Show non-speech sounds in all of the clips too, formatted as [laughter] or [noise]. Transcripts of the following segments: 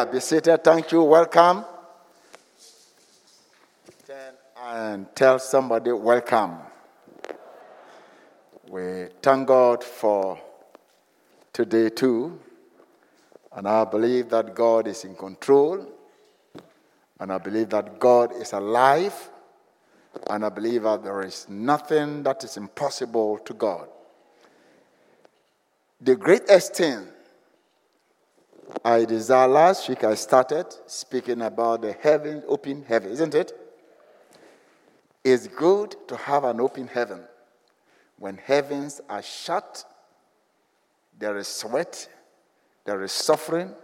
Hallelujah. Be seated. Thank you. Welcome. Turn and tell somebody, welcome. We thank God for today too. And I believe that God is in control. And I believe that God is alive. And I believe that there is nothing that is impossible to God. The greatest thing I desire last week I started speaking about the heaven, open heaven, isn't it? It's good to have an open heaven. When heavens are shut, there is sweat, there is suffering,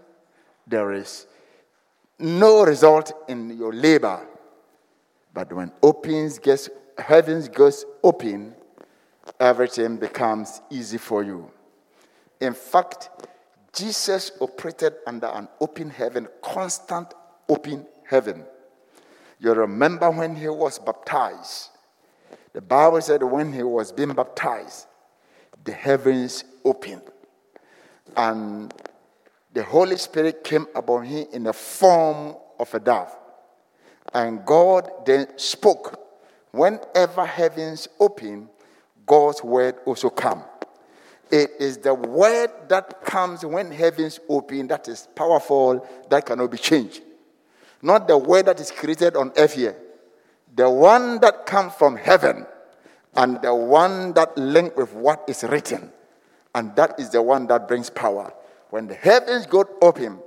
there is no result in your labor. But when opens gets heavens goes open, everything becomes easy for you. In fact, Jesus operated under an open heaven, constant open heaven. You remember when he was baptized. The Bible said when he was being baptized, the heavens opened. And the Holy Spirit came upon him in the form of a dove. And God then spoke. Whenever heavens open, God's word also come. It is the word that comes when heavens open that is powerful, that cannot be changed. Not the word that is created on earth here. The one that comes from heaven and the one that linked with what is written. And that is the one that brings power. When the heavens got open,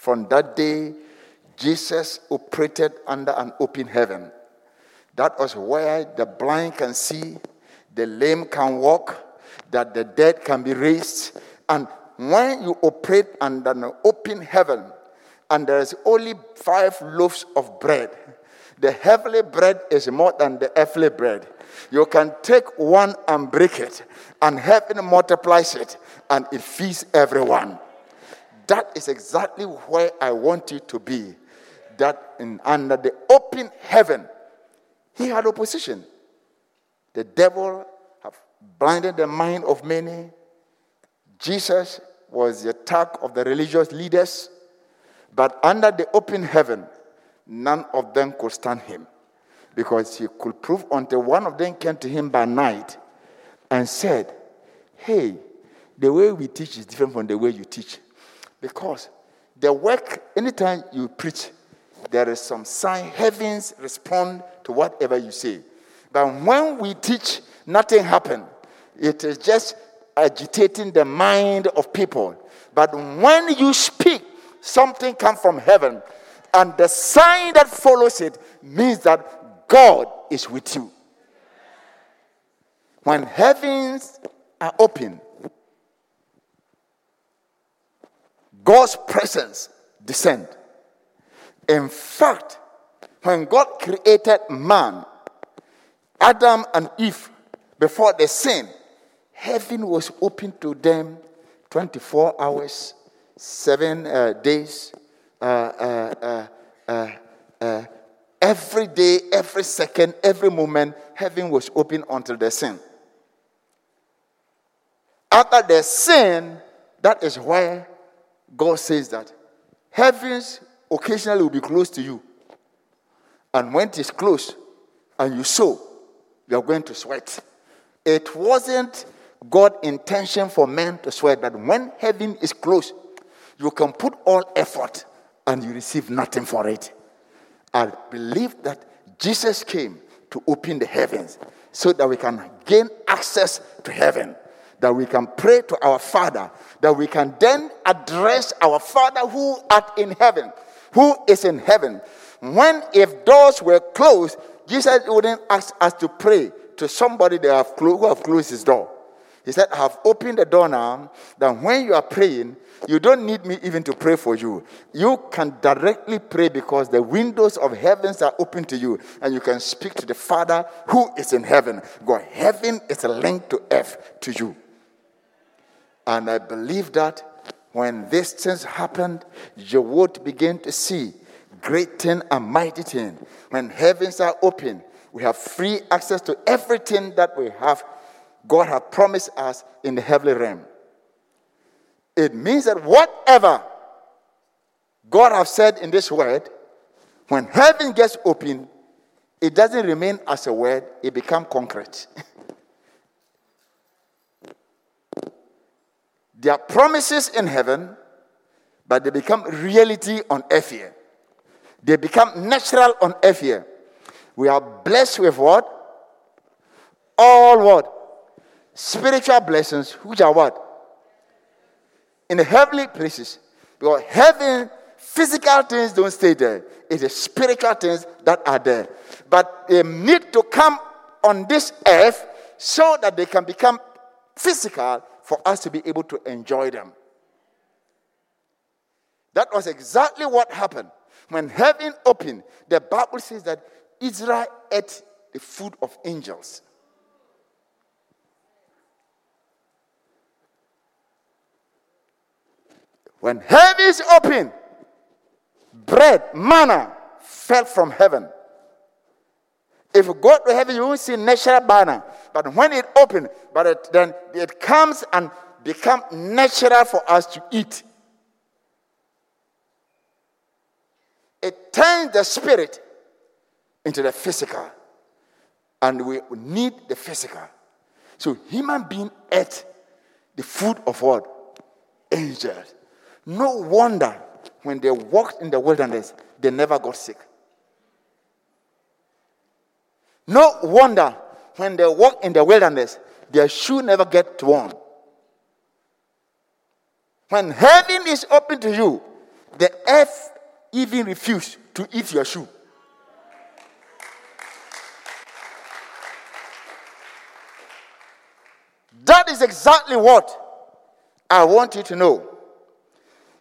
from that day, Jesus operated under an open heaven. That was where the blind can see, the lame can walk, that the dead can be raised. And when you operate under an open heaven, and there is only five loaves of bread, the heavenly bread is more than the earthly bread. You can take one and break it, and heaven multiplies it, and it feeds everyone. That is exactly where I want you to be. That in, under the open heaven, he had opposition. The devil blinded the mind of many. Jesus was the attack of the religious leaders. But under the open heaven, none of them could stand him because he could prove until one of them came to him by night and said, Hey, the way we teach is different from the way you teach. Because the work, anytime you preach, there is some sign, heavens respond to whatever you say. But when we teach, nothing happens. It is just agitating the mind of people. But when you speak, something comes from heaven. And the sign that follows it means that God is with you. When heavens are open, God's presence descend. In fact, when God created man, Adam and Eve, before the sin, heaven was open to them 24 hours, seven uh, days, uh, uh, uh, uh, uh, every day, every second, every moment, heaven was open until the sin. After the sin, that is where God says that heavens occasionally will be close to you. And when it is close and you sow, you are going to sweat. It wasn't God's intention for men to swear that when heaven is closed, you can put all effort and you receive nothing for it. I believe that Jesus came to open the heavens so that we can gain access to heaven, that we can pray to our Father, that we can then address our Father who art in heaven, who is in heaven. When if doors were closed, Jesus wouldn't ask us to pray to somebody that have who have closed his door. He said, I have opened the door now, that when you are praying, you don't need me even to pray for you. You can directly pray because the windows of heavens are open to you, and you can speak to the Father who is in heaven. God, heaven is linked to earth to you. And I believe that when these things happened, you would begin to see great thing and mighty thing. When heavens are open, we have free access to everything that we have. God has promised us in the heavenly realm. It means that whatever God has said in this word, when heaven gets open, it doesn't remain as a word, it becomes concrete. [laughs] there are promises in heaven, but they become reality on earth here. They become natural on earth here. We are blessed with what? All what? Spiritual blessings, which are what? In the heavenly places. Because heaven, physical things don't stay there. It's spiritual things that are there. But they need to come on this earth so that they can become physical for us to be able to enjoy them. That was exactly what happened. When heaven opened, the Bible says that Israel ate the food of angels. When heaven is open, bread, manna fell from heaven. If you go to heaven, you won't see natural manna. But when it opens, but it, then it comes and become natural for us to eat. It turns the spirit into the physical. And we need the physical. So human being ate the food of what? Angels. No wonder when they walked in the wilderness, they never got sick. No wonder when they walk in the wilderness, their shoe never get torn. When heaven is open to you, the earth even refuse to eat your shoe. That is exactly what I want you to know.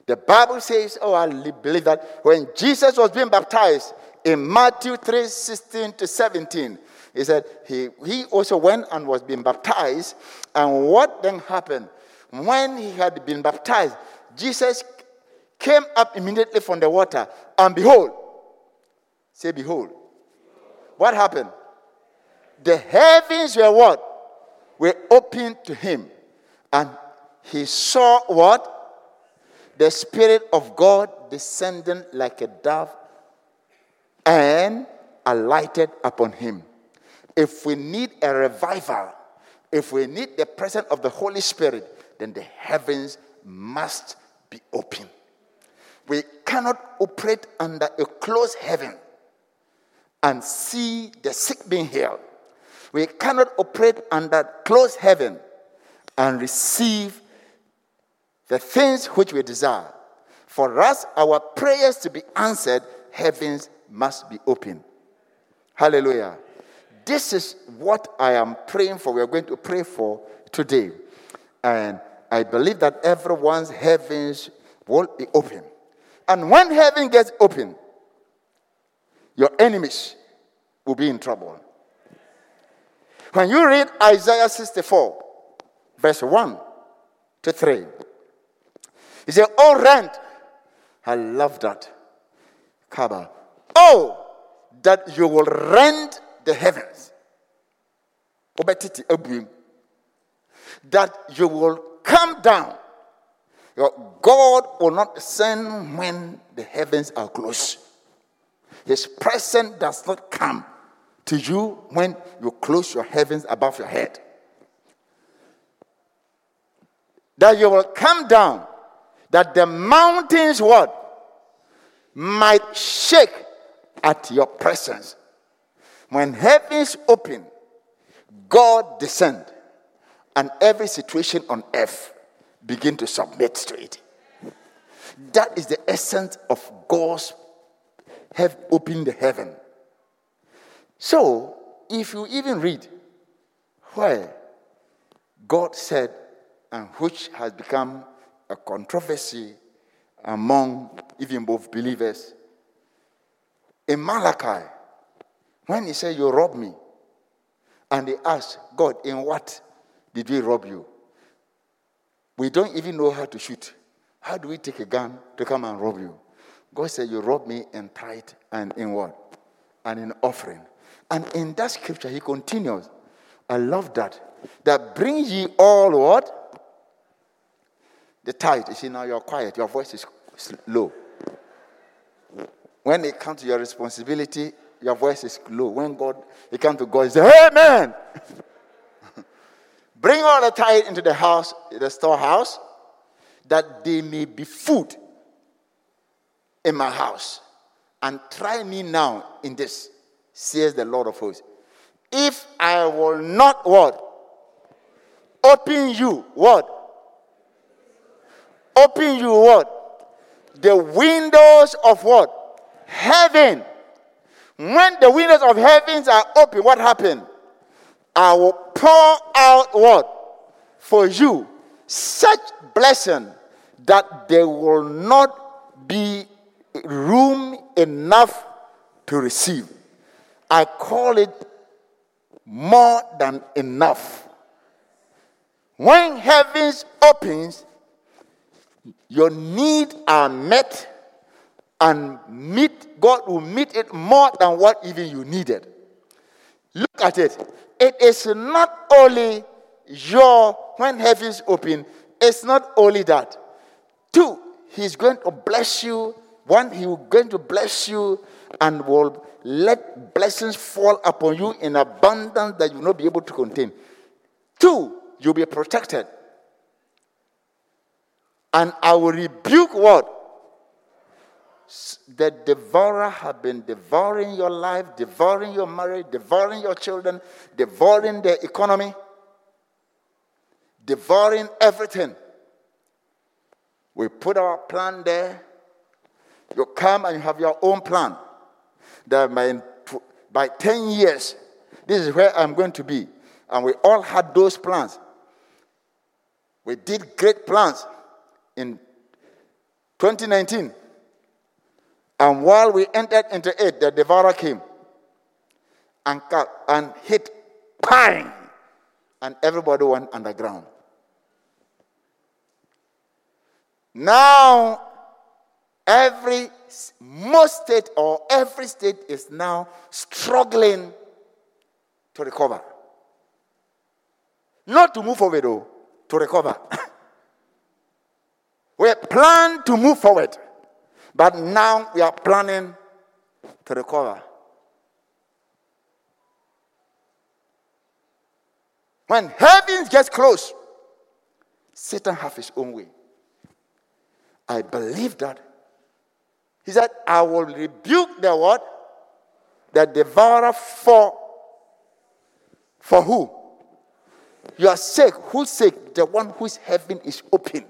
The Bible says, oh, I believe that when Jesus was being baptized in Matthew 3 16 to 17, he said he, he also went and was being baptized. And what then happened? When he had been baptized, Jesus came up immediately from the water, and behold, say, behold. What happened? The heavens were what? Were opened to him. And he saw what? The Spirit of God descending like a dove and alighted upon him. If we need a revival, if we need the presence of the Holy Spirit, then the heavens must be open. We cannot operate under a closed heaven and see the sick being healed. We cannot operate under closed heaven and receive the things which we desire. For us, our prayers to be answered, heavens must be open. Hallelujah. This is what I am praying for. We are going to pray for today. And I believe that everyone's heavens will be open. And when heaven gets open, your enemies will be in trouble. When you read Isaiah 64, verse 1 to 3, he said, Oh, rent. I love that. Kaba. Oh, that you will rend the heavens. That you will come down God will not send when the heavens are closed. His presence does not come to you when you close your heavens above your head. That you will come down, that the mountains what? Might shake at your presence. When heavens open, God descend, and every situation on earth begin to submit to it. That is the essence of God's have opened the heaven. So, if you even read where God said, and which has become a controversy among even both believers, in Malachi, when he said, You robbed me, and they asked, God, in what did we rob you? We don't even know how to shoot. How do we take a gun to come and rob you? God said, You robbed me in tithe and in what? And in offering. And in that scripture, he continues. I love that. That brings ye all what? The tithe. You see, now you're quiet, your voice is low. When it comes to your responsibility, your voice is low. When God, you come to God, you say, Amen. Bring all the tithe into the house, the storehouse, that they may be food in my house. And try me now in this, says the Lord of hosts. If I will not what? Open you what? Open you what? The windows of what? Heaven. When the windows of heavens are open, what happened? I will pour out what? For you such blessing that there will not be room enough to receive. I call it more than enough. When heavens opens, your needs are met and meet God will meet it more than what even you needed. Look at it. It is not only your when heavens open, it's not only that. Two, he's going to bless you. One, he's going to bless you and will let blessings fall upon you in abundance that you will not be able to contain. Two, you'll be protected. And I will rebuke what? The devourer have been devouring your life, devouring your marriage, devouring your children, devouring the economy, devouring everything. We put our plan there. You come and you have your own plan. That by, by 10 years, this is where I'm going to be. And we all had those plans. We did great plans in 2019. And while we entered into it, the devourer came and, cut, and hit, bang, and everybody went underground. Now, every, most state or every state is now struggling to recover. Not to move forward, though, to recover. [laughs] we plan to move forward, but now we are planning to recover. When heaven gets close, Satan has his own way. I believe that. He said, I will rebuke the what? The devourer for for who? Your sake. Whose sake? The one whose heaven is open.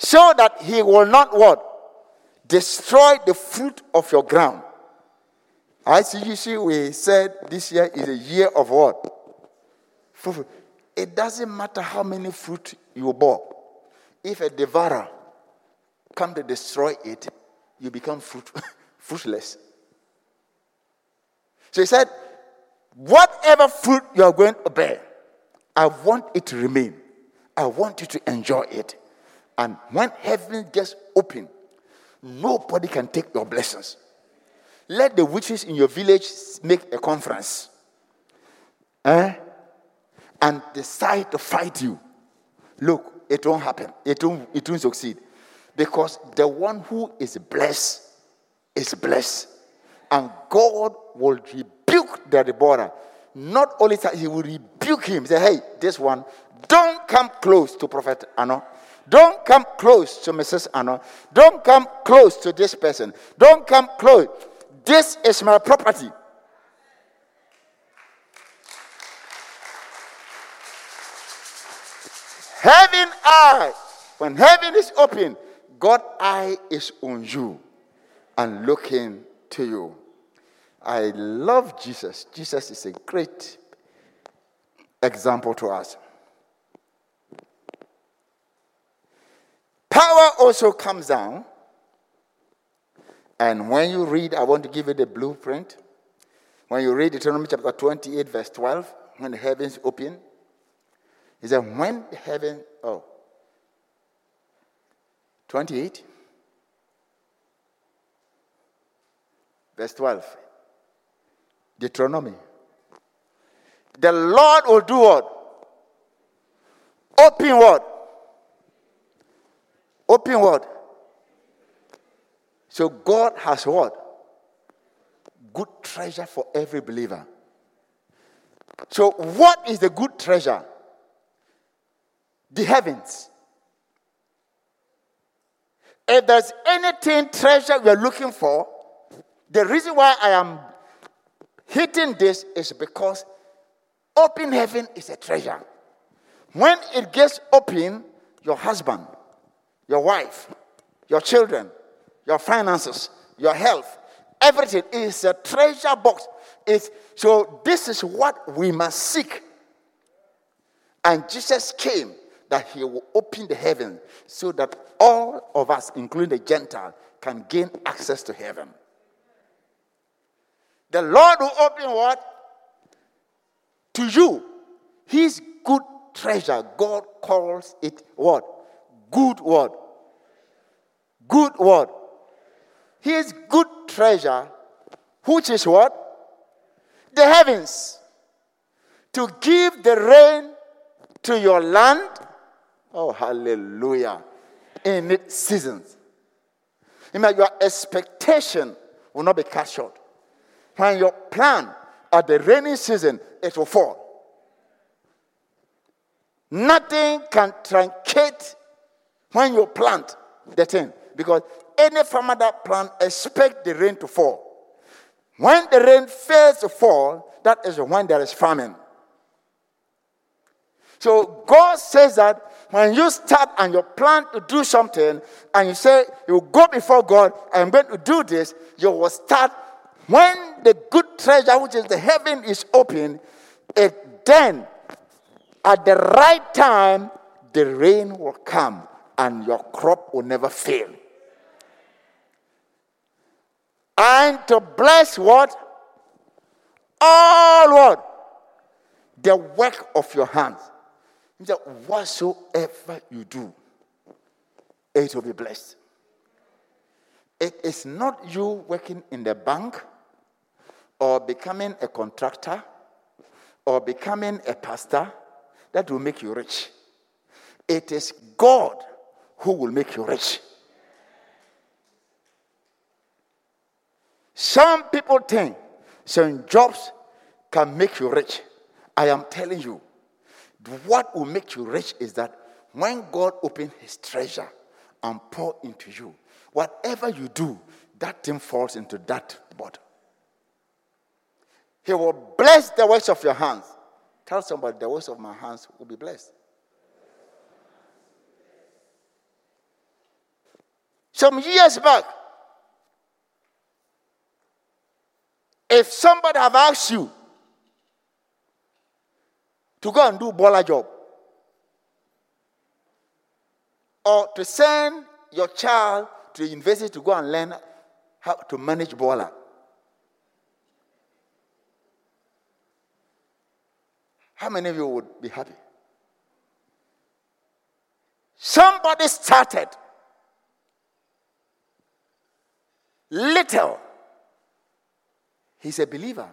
So that he will not what? Destroy the fruit of your ground. I see you see, we said this year is a year of what? It doesn't matter how many fruit you bore. If a devourer come to destroy it, you become fruit, [laughs] fruitless. So he said, whatever fruit you are going to bear, I want it to remain. I want you to enjoy it. And when heaven gets open, nobody can take your blessings. Let the witches in your village make a conference. Eh? and decide to fight you, look, it won't happen. It won't, it won't succeed. Because the one who is blessed is blessed. And God will rebuke the devourer. Not only that, he will rebuke him. Say, hey, this one, don't come close to Prophet Ano. Don't come close to Mrs. Ano. Don't come close to this person. Don't come close. This is my property. Heaven eye. When heaven is open, God eye is on you and looking to you. I love Jesus. Jesus is a great example to us. Power also comes down. And when you read, I want to give you the blueprint. When you read Deuteronomy chapter 28, verse 12, when the heavens open, he said, when the heaven, oh, 28, verse 12, Deuteronomy. The Lord will do what? Open what? Open what? So God has what? Good treasure for every believer. So, what is the good treasure? The heavens. If there's anything treasure we are looking for, the reason why I am hitting this is because open heaven is a treasure. When it gets open, your husband, your wife, your children, your finances, your health, everything is a treasure box. It's, so, this is what we must seek. And Jesus came that he will open the heaven so that all of us, including the Gentile, can gain access to heaven. The Lord will open what? To you. His good treasure. God calls it what? Good word. Good word. His good treasure, which is what? The heavens. To give the rain to your land Oh, hallelujah. In its seasons. Fact, your expectation will not be cut short. When you plan at the rainy season, it will fall. Nothing can truncate when you plant the thing because any farmer that plant expect the rain to fall. When the rain fails to fall, that is when there is famine. So God says that when you start and you plan to do something and you say you go before God, I'm going to do this, you will start when the good treasure, which is the heaven, is open, it then at the right time the rain will come and your crop will never fail. And to bless what? All what? The work of your hands that whatsoever you do, it will be blessed. It is not you working in the bank or becoming a contractor or becoming a pastor that will make you rich. It is God who will make you rich. Some people think some jobs can make you rich. I am telling you, what will make you rich is that when God opens his treasure and pour into you, whatever you do, that thing falls into that bottle. He will bless the works of your hands. Tell somebody the works of my hands will be blessed. Some years back, if somebody have asked you, to go and do bola job or to send your child to university to go and learn how to manage bola. How many of you would be happy? Somebody started little. He's a believer,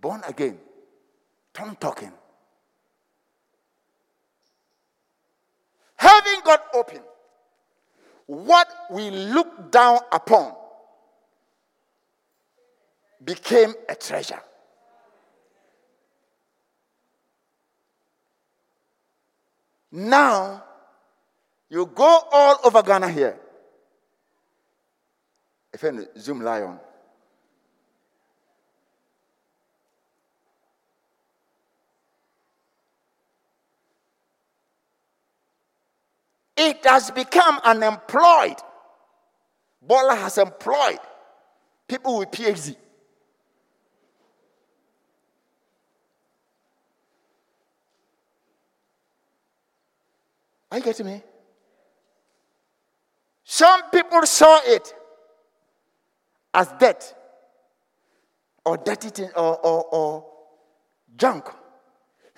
born again, tongue talking. Having got open, what we look down upon became a treasure. Now, you go all over Ghana here. If you Zoomlion. It has become unemployed. Bola has employed people with PhD. Are you getting me? Some people saw it as debt or dirty or, or, or junk.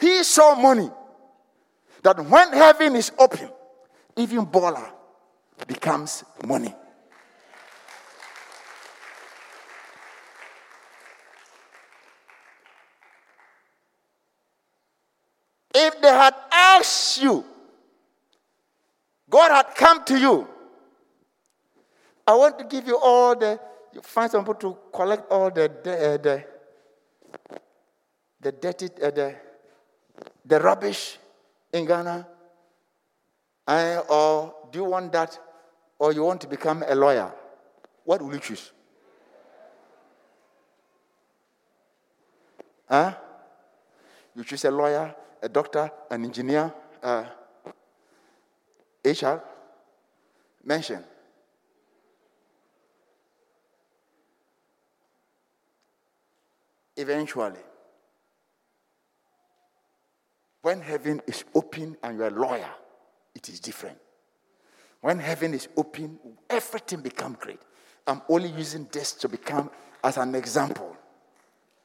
He saw money that when heaven is open, even Bola becomes money. If they had asked you, God had come to you, I want to give you all the, you find somebody to collect all the, the, uh, the, the dirty, uh, the, the rubbish in Ghana? Uh, or do you want that? Or you want to become a lawyer? What will you choose? Huh? You choose a lawyer, a doctor, an engineer, uh, HR? Mention. Eventually, when heaven is open and you're a lawyer, it is different. When heaven is open, everything becomes great. I'm only using this to become as an example.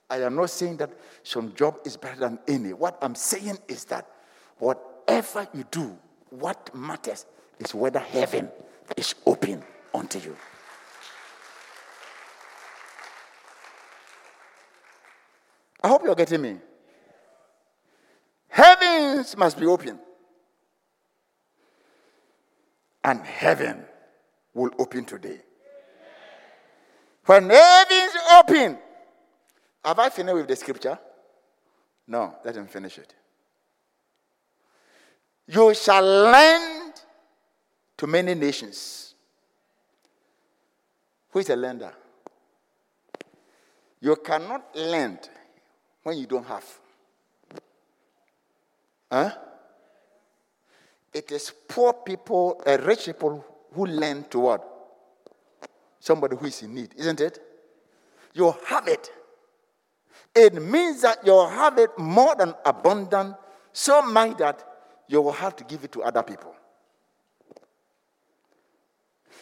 I am not saying that some job is better than any. What I'm saying is that whatever you do, what matters is whether heaven is open unto you. I hope you're getting me. Heavens must be open. And heaven will open today. When heavens open, have I finished with the scripture? No, let him finish it. You shall lend to many nations. Who is a lender? You cannot lend when you don't have. Huh? It is poor people, uh, rich people who lend to what? Somebody who is in need, isn't it? You have it. It means that you have it more than abundant, so much that you will have to give it to other people.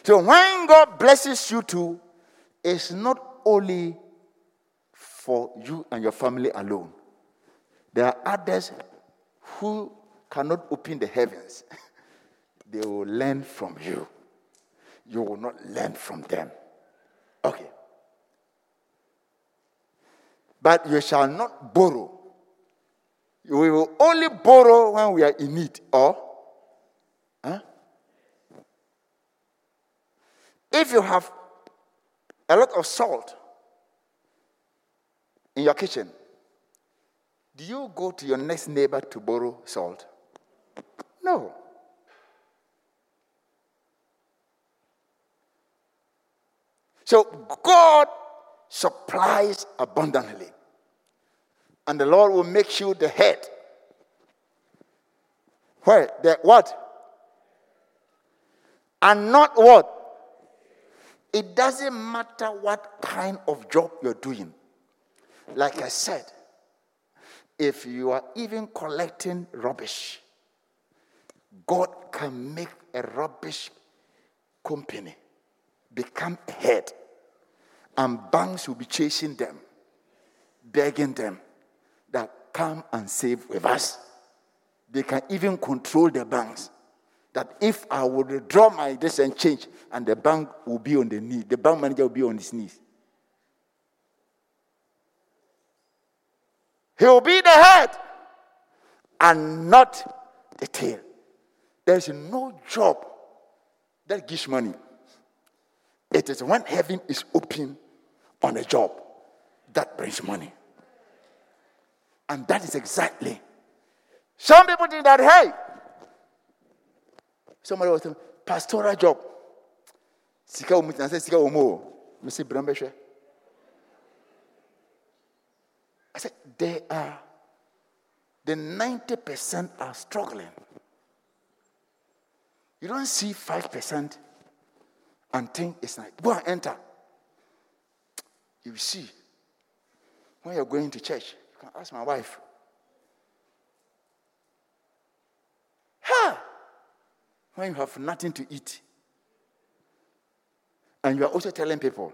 So when God blesses you too, it's not only for you and your family alone. There are others who cannot open the heavens. [laughs] they will learn from you. You will not learn from them. Okay. But you shall not borrow. We will only borrow when we are in need. Or, huh? if you have a lot of salt in your kitchen, do you go to your next neighbor to borrow salt? No. So God supplies abundantly. And the Lord will make you the head. Where? The what? And not what? It doesn't matter what kind of job you're doing. Like I said, if you are even collecting rubbish, God can make a rubbish company become a head, and banks will be chasing them, begging them that come and save with us. They can even control the banks. That if I would draw my this and change, and the bank will be on the knee, the bank manager will be on his knees. He will be the head and not the tail. There's no job that gives money. It is when heaven is open on a job that brings money. And that is exactly. Some people think that, hey, somebody was saying, pastoral job. I said. Mr. Brambeshe. I said, they are, the 90% are struggling. You don't see 5% and think it's like, go and enter. You see, when you're going to church, you can ask my wife. Ha! When you have nothing to eat, and you are also telling people,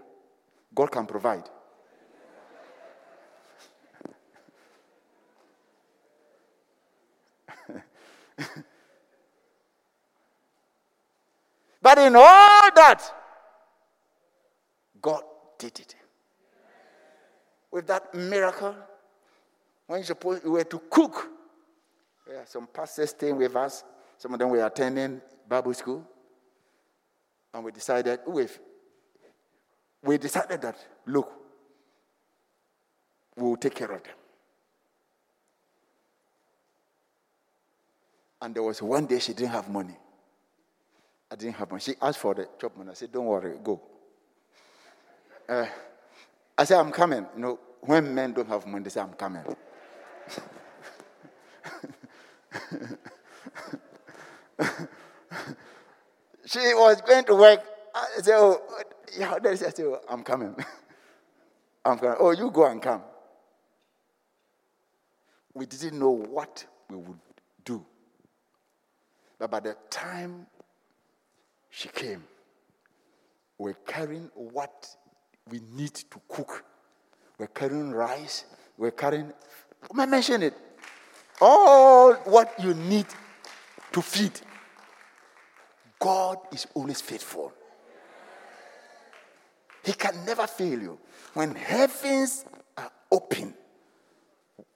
God can provide. [laughs] but in all that, God did it. With that miracle, when you supposed we were to cook, some pastors staying with us, some of them were attending Bible school, and we decided, with we decided that, look, we will take care of them. And there was one day she didn't have money. I didn't have money. She asked for the chop money. I said, Don't worry, go. Uh, I said, I'm coming. You know, when men don't have money, they say, I'm coming. [laughs] she was going to work. I said, Oh, yeah, I said, oh, I'm coming. [laughs] I'm coming. Oh, you go and come. We didn't know what we would do. But by the time she came, we're carrying what we need to cook. We're carrying rice. We're carrying, I mention it, all what you need to feed. God is always faithful. He can never fail you. When heavens are open,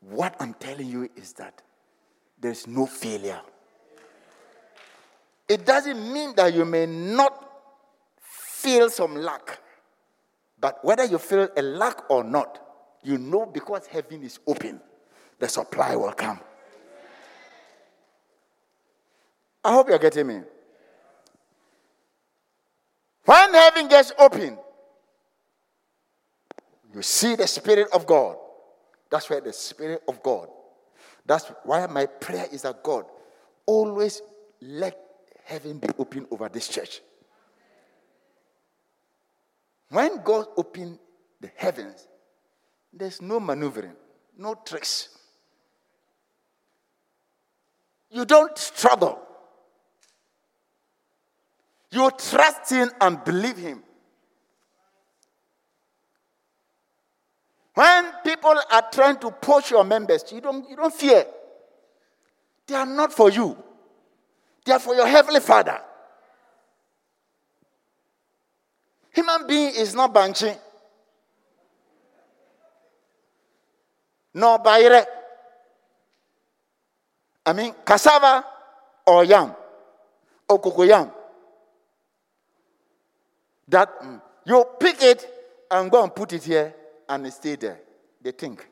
what I'm telling you is that there's no failure. It doesn't mean that you may not feel some lack. But whether you feel a lack or not, you know because heaven is open, the supply will come. I hope you're getting me. When heaven gets open, you see the Spirit of God. That's where the Spirit of God. That's why my prayer is that God always let heaven be open over this church. When God opened the heavens, there's no maneuvering, no tricks. You don't struggle. You trust Him and believe Him. When people are trying to poach your members, you don't, you don't fear. They are not for you, they are for your Heavenly Father. Human being is not banshee. No bayre. I mean, cassava or yam or cocoyam. That mm, you pick it and go and put it here and they stay there. They think.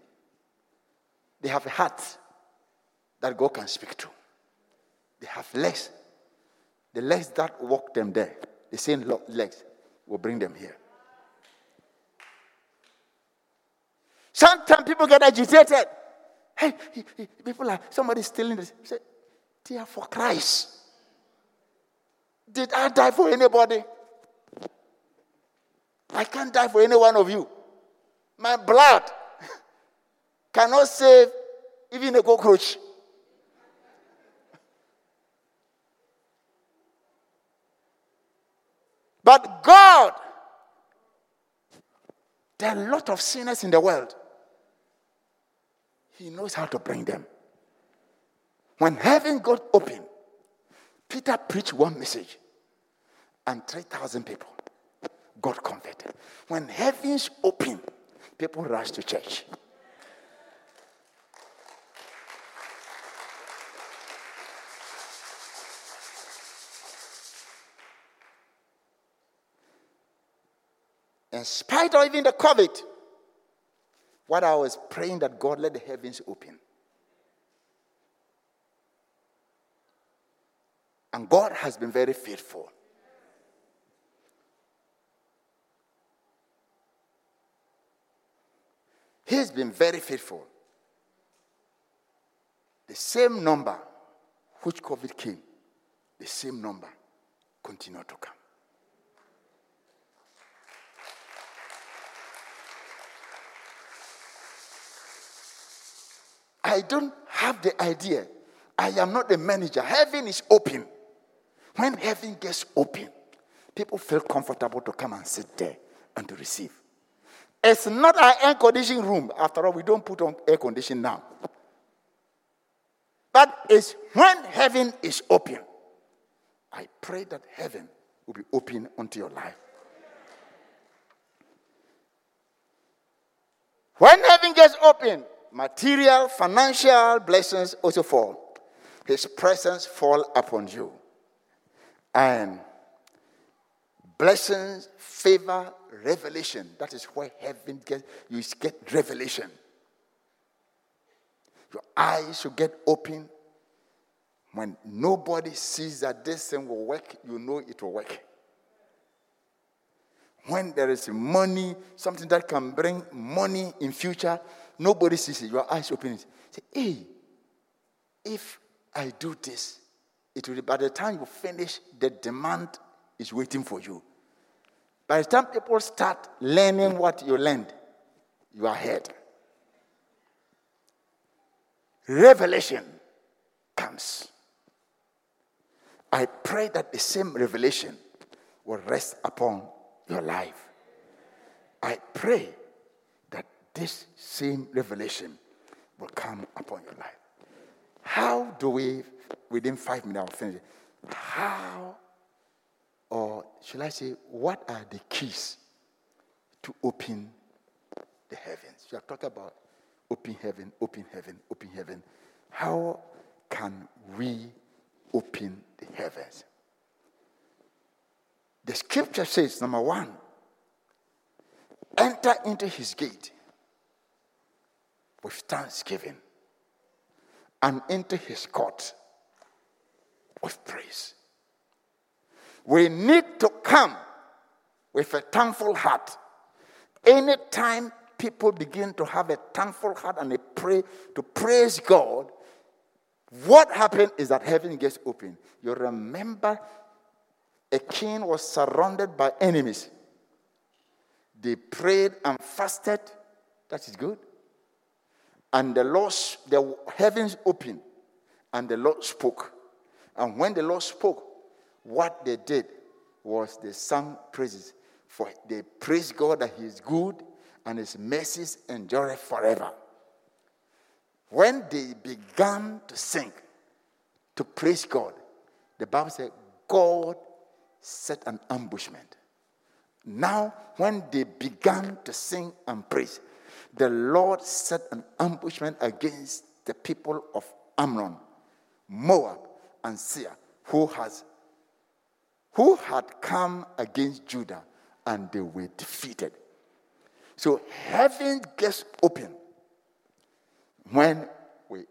They have a heart that God can speak to. They have legs. The legs that walk them there, the same legs will bring them here. Sometimes people get agitated. Hey, people are somebody stealing this. Say, they are for Christ. Did I die for anybody? I can't die for any one of you. My blood [laughs] cannot save even a cockroach. But God, there are a lot of sinners in the world. He knows how to bring them. When heaven got open, Peter preached one message, and 3,000 people got converted. When heavens open, people rush to church. In spite of even the COVID, what I was praying that God let the heavens open. And God has been very faithful. He's been very faithful. The same number which COVID came, the same number continue to come. I don't have the idea. I am not the manager. Heaven is open. When heaven gets open, people feel comfortable to come and sit there and to receive. It's not our air conditioning room. After all, we don't put on air conditioning now. But it's when heaven is open. I pray that heaven will be open unto your life. When heaven gets open, material, financial blessings also fall. His presence fall upon you. And blessings, favor, revelation. That is where heaven gets, you get revelation. Your eyes should get open. When nobody sees that this thing will work, you know it will work. When there is money, something that can bring money in future, nobody sees it. Your eyes open. It. Say, hey, if I do this, it will be by the time you finish, the demand is waiting for you. By the time people start learning what you learned, you are ahead. Revelation comes. I pray that the same revelation will rest upon your life. I pray this same revelation will come upon your life. How do we, within five minutes, I'll finish. How, or should I say, what are the keys to open the heavens? You are talking about open heaven, open heaven, open heaven. How can we open the heavens? The scripture says, number one, enter into his gate with thanksgiving and into his court with praise. We need to come with a thankful heart. Anytime people begin to have a thankful heart and they pray to praise God, what happened is that heaven gets open. You remember a king was surrounded by enemies. They prayed and fasted. That is good. And the Lord, the heavens opened, and the Lord spoke. And when the Lord spoke, what they did was they sang praises. For they praised God that He is good and His mercies endure forever. When they began to sing, to praise God, the Bible said, God set an ambushment. Now, when they began to sing and praise, the Lord set an ambushment against the people of Ammon, Moab, and Seir, who has who had come against Judah, and they were defeated. So heaven gets open when we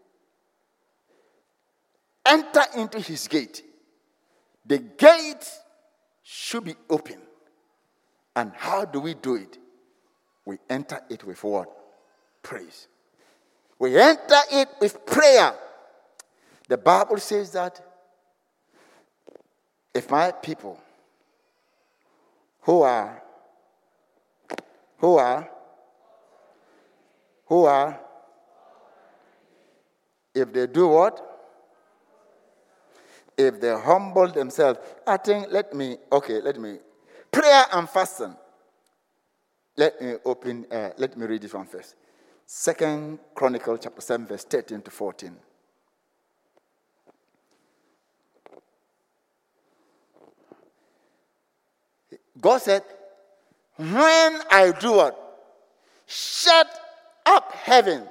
enter into his gate. The gate should be open. And how do we do it? We enter it with what? Praise. We enter it with prayer. The Bible says that if my people who are who are who are if they do what if they humble themselves i think let me okay let me prayer and fasting let me open uh, let me read this one first. Second chronicle chapter 7 verse 13 to 14 god said when i do what? Shut up heaven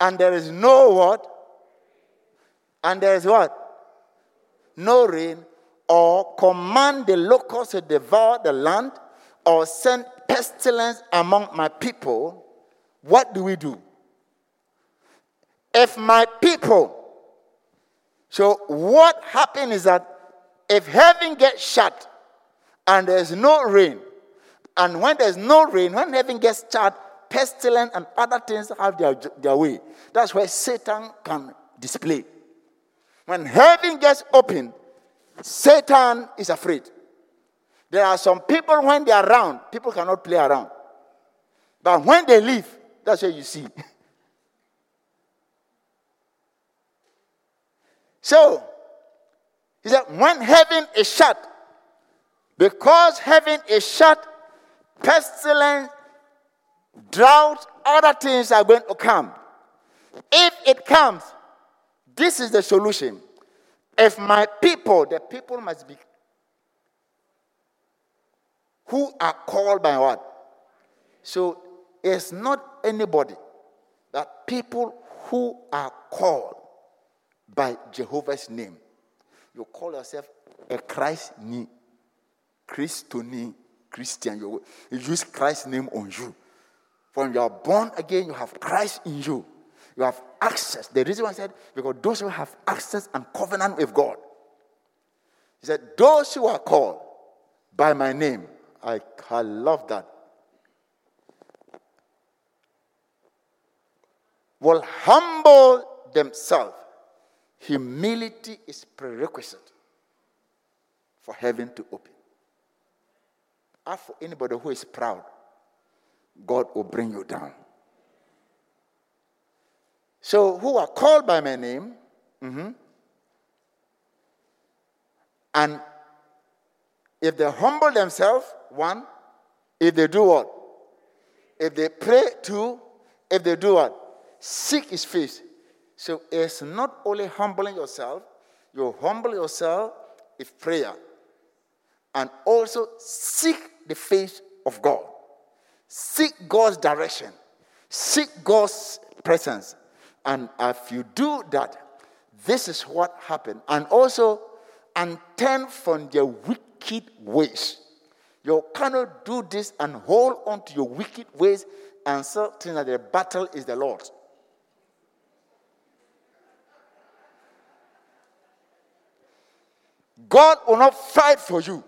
and there is no what? And there is what? No rain or command the locusts to devour the land or send pestilence among my people, what do we do? If my people, so what happened is that if heaven gets shut and there's no rain, and when there's no rain, when heaven gets shut, pestilence and other things have their, their way. That's where Satan can display. When heaven gets open, Satan is afraid. There are some people when they are around, people cannot play around. But when they leave, that's what you see. [laughs] so, he said, when heaven is shut, because heaven is shut, pestilence, drought, other things are going to come. If it comes, this is the solution. If my people, the people must be who are called by what? So it's not anybody, but people who are called by Jehovah's name. You call yourself a Christ ni, Christoni, Christian. You, you use Christ's name on you. When you are born again, you have Christ in you. You have access. The reason why I said, because those who have access and covenant with God. He said, Those who are called by my name, I, I love that. Will humble themselves. Humility is prerequisite for heaven to open. As for anybody who is proud, God will bring you down. So, who are called by my name, mm-hmm, and if they humble themselves, one, if they do what? If they pray, two, if they do what? Seek his face. So it's not only humbling yourself, you humble yourself with prayer and also seek the face of God. Seek God's direction. Seek God's presence. And if you do that, this is what happened. And also, and turn from their wicked ways. You cannot do this and hold on to your wicked ways and certain that the battle is the Lord's. God will not fight for you.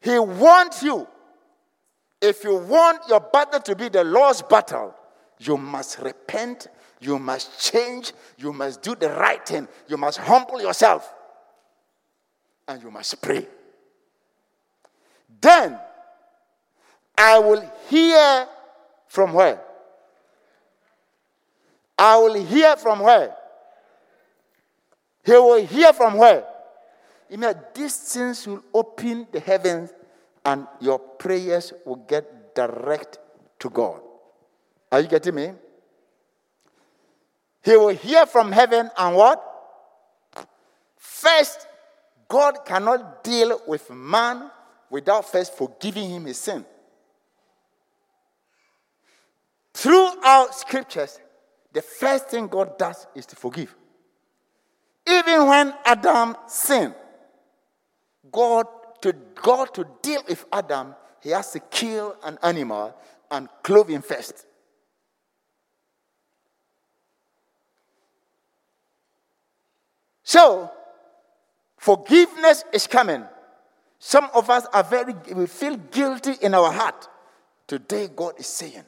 He wants you. If you want your battle to be the Lord's battle, you must repent, you must change, you must do the right thing, you must humble yourself, and you must pray. Then I will hear from where? I will hear from where? He will hear from where? Mean these things will open the heavens and your prayers will get direct to God. Are you getting me? He will hear from heaven and what? First, God cannot deal with man without first forgiving him his sin. Throughout scriptures, the first thing God does is to forgive. Even when Adam sinned, God to God to deal with Adam, he has to kill an animal and clothe him first. So, forgiveness is coming. Some of us are very, we feel guilty in our heart. Today, God is saying,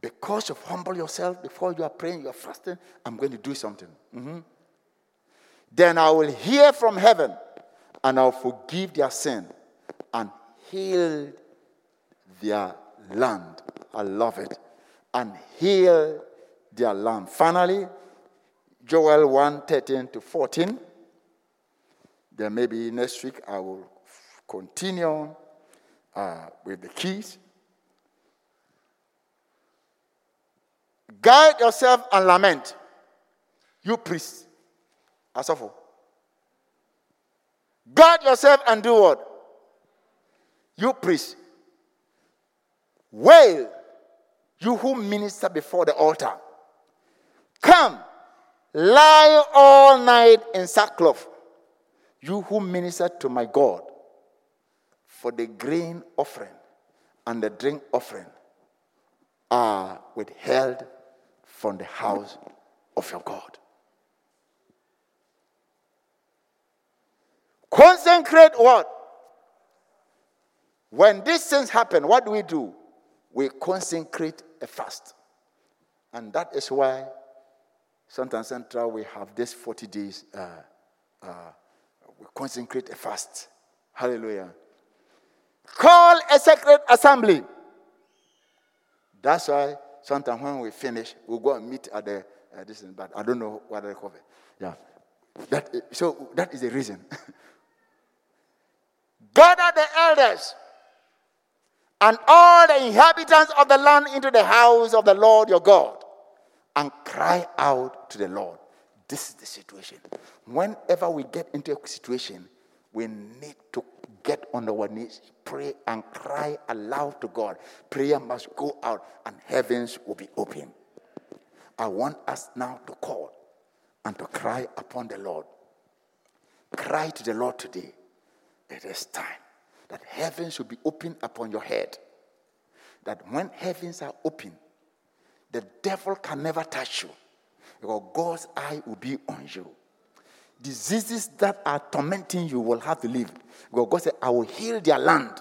because you humble yourself before you are praying, you are fasting, I'm going to do something. Mm-hmm. Then I will hear from heaven and I'll forgive their sin and heal their land. I love it. And heal their land. Finally, Joel 1 13 to 14. Then maybe next week I will continue uh, with the keys. Guide yourself and lament. You priests. Asafo. Guard yourself and do what? You priest. Wail, you who minister before the altar. Come, lie all night in sackcloth, you who minister to my God. For the grain offering and the drink offering are withheld from the house of your God. Consecrate what? When these things happen, what do we do? We consecrate a fast. And that is why Sometimes Central, we have this 40 days, uh, uh, we consecrate a fast. Hallelujah. Call a sacred assembly. That's why sometimes when we finish, we'll go and meet at the, uh, this, but I don't know what they call it. Yeah. That, so that is the reason. [laughs] Gather the elders and all the inhabitants of the land into the house of the Lord your God and cry out to the Lord. This is the situation. Whenever we get into a situation, we need to get on our knees, pray, and cry aloud to God. Prayer must go out, and heavens will be open. I want us now to call and to cry upon the Lord. Cry to the Lord today. It is time that heavens should be open upon your head. That when heavens are open, the devil can never touch you because God's eye will be on you. Diseases that are tormenting you will have to leave. Because God said, I will heal their land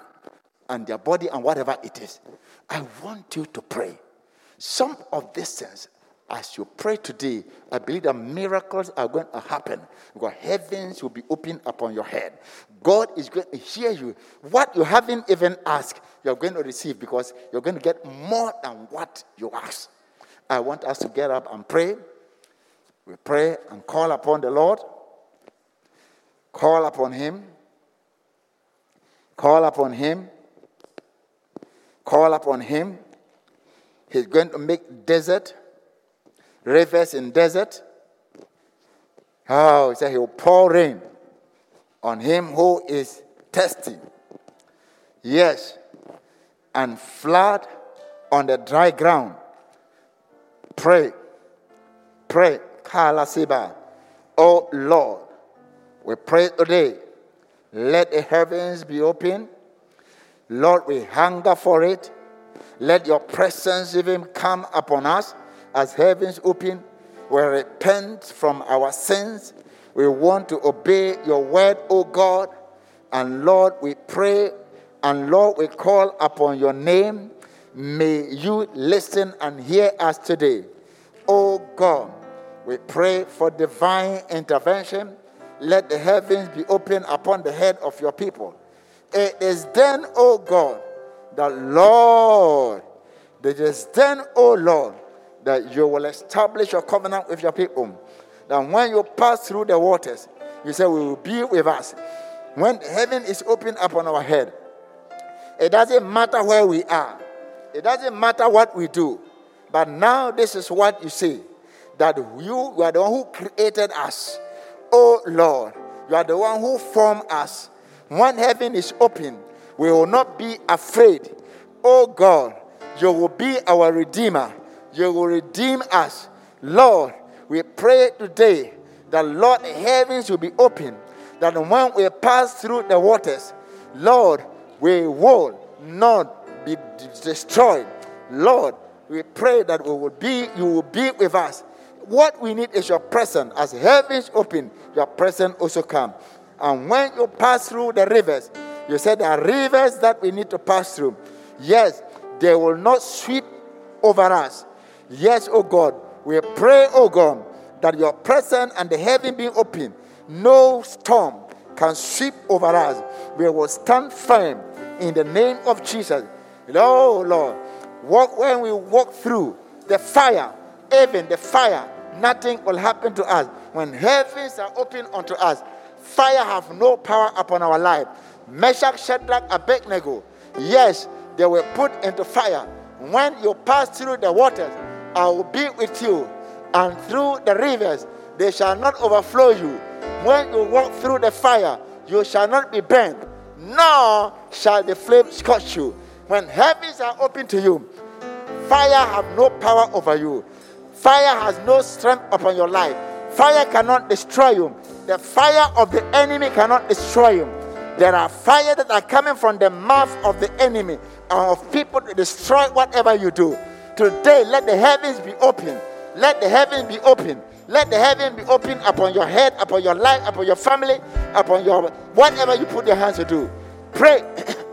and their body and whatever it is. I want you to pray. Some of these things as you pray today, I believe that miracles are going to happen because heavens will be open upon your head. God is going to hear you. What you haven't even asked, you're going to receive because you're going to get more than what you ask. I want us to get up and pray. We pray and call upon the Lord. Call upon Him. Call upon Him. Call upon Him. He's going to make desert rivers in desert. Oh, he said he will pour rain on him who is thirsty. Yes, and flood on the dry ground. Pray, pray, Kala Siba. Oh Lord, we pray today. Let the heavens be open. Lord, we hunger for it. Let your presence even come upon us as heavens open, we repent from our sins. We want to obey your word, O God. And Lord, we pray and Lord, we call upon your name. May you listen and hear us today. O God, we pray for divine intervention. Let the heavens be open upon the head of your people. It is then, O God, the Lord, it is then, O Lord, that you will establish your covenant with your people. That when you pass through the waters, you say, We will be with us. When heaven is open upon our head, it doesn't matter where we are, it doesn't matter what we do. But now, this is what you say that you, you are the one who created us. Oh Lord, you are the one who formed us. When heaven is open, we will not be afraid. Oh God, you will be our Redeemer you will redeem us. Lord, we pray today that, Lord, heavens will be open, that when we pass through the waters, Lord, we will not be destroyed. Lord, we pray that we will be, you will be with us. What we need is your presence. As heavens open, your presence also come. And when you pass through the rivers, you said there are rivers that we need to pass through. Yes, they will not sweep over us. Yes, oh God, we pray, oh God, that your presence and the heaven being open, no storm can sweep over us. We will stand firm in the name of Jesus. Oh Lord, walk when we walk through the fire, even the fire, nothing will happen to us. When heavens are open unto us, fire have no power upon our life. Meshach, Shadrach, Abednego, yes, they were put into fire. When you pass through the waters, I will be with you, and through the rivers they shall not overflow you. When you walk through the fire, you shall not be burned, nor shall the flame scorch you. When heavens are open to you, fire have no power over you. Fire has no strength upon your life. Fire cannot destroy you. The fire of the enemy cannot destroy you. There are fire that are coming from the mouth of the enemy of people to destroy whatever you do. Today, let the heavens be open. Let the heavens be open. Let the heaven be open upon your head, upon your life, upon your family, upon your whatever you put your hands to do. Pray.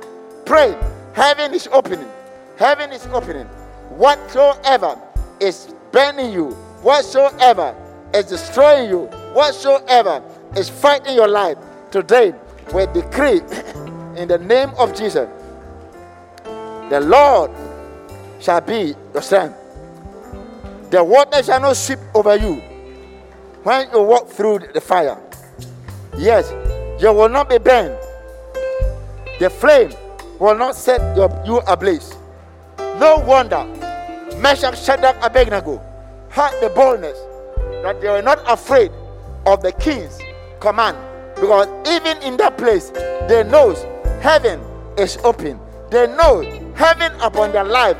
[coughs] Pray. Heaven is opening. Heaven is opening. Whatsoever is burning you, whatsoever is destroying you, whatsoever is fighting your life, today we decree [coughs] in the name of Jesus, the Lord shall be your strength. The water shall not sweep over you when you walk through the fire. Yes, you will not be burned. The flame will not set your, you ablaze. No wonder Meshach, Shadrach, Abednego had the boldness that they were not afraid of the king's command because even in that place they know heaven is open. They know heaven upon their life,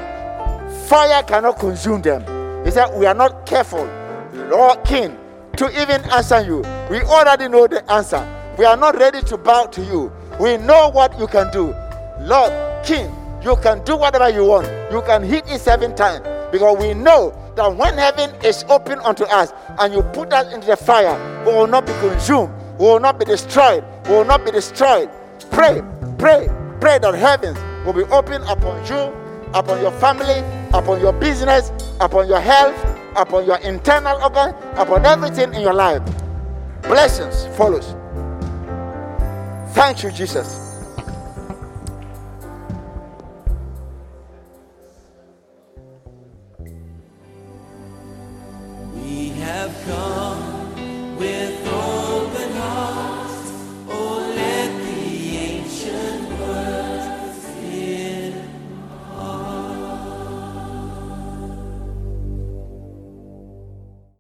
fire cannot consume them. He said, We are not careful, Lord King, to even answer you. We already know the answer. We are not ready to bow to you. We know what you can do. Lord King, you can do whatever you want. You can hit it seven times because we know that when heaven is open unto us and you put us into the fire, we will not be consumed, we will not be destroyed, we will not be destroyed. Pray, pray, pray that heavens will be open upon you, upon your family, upon your business, upon your health, upon your internal organ, upon everything in your life. Blessings follows. Thank you, Jesus. have come with all.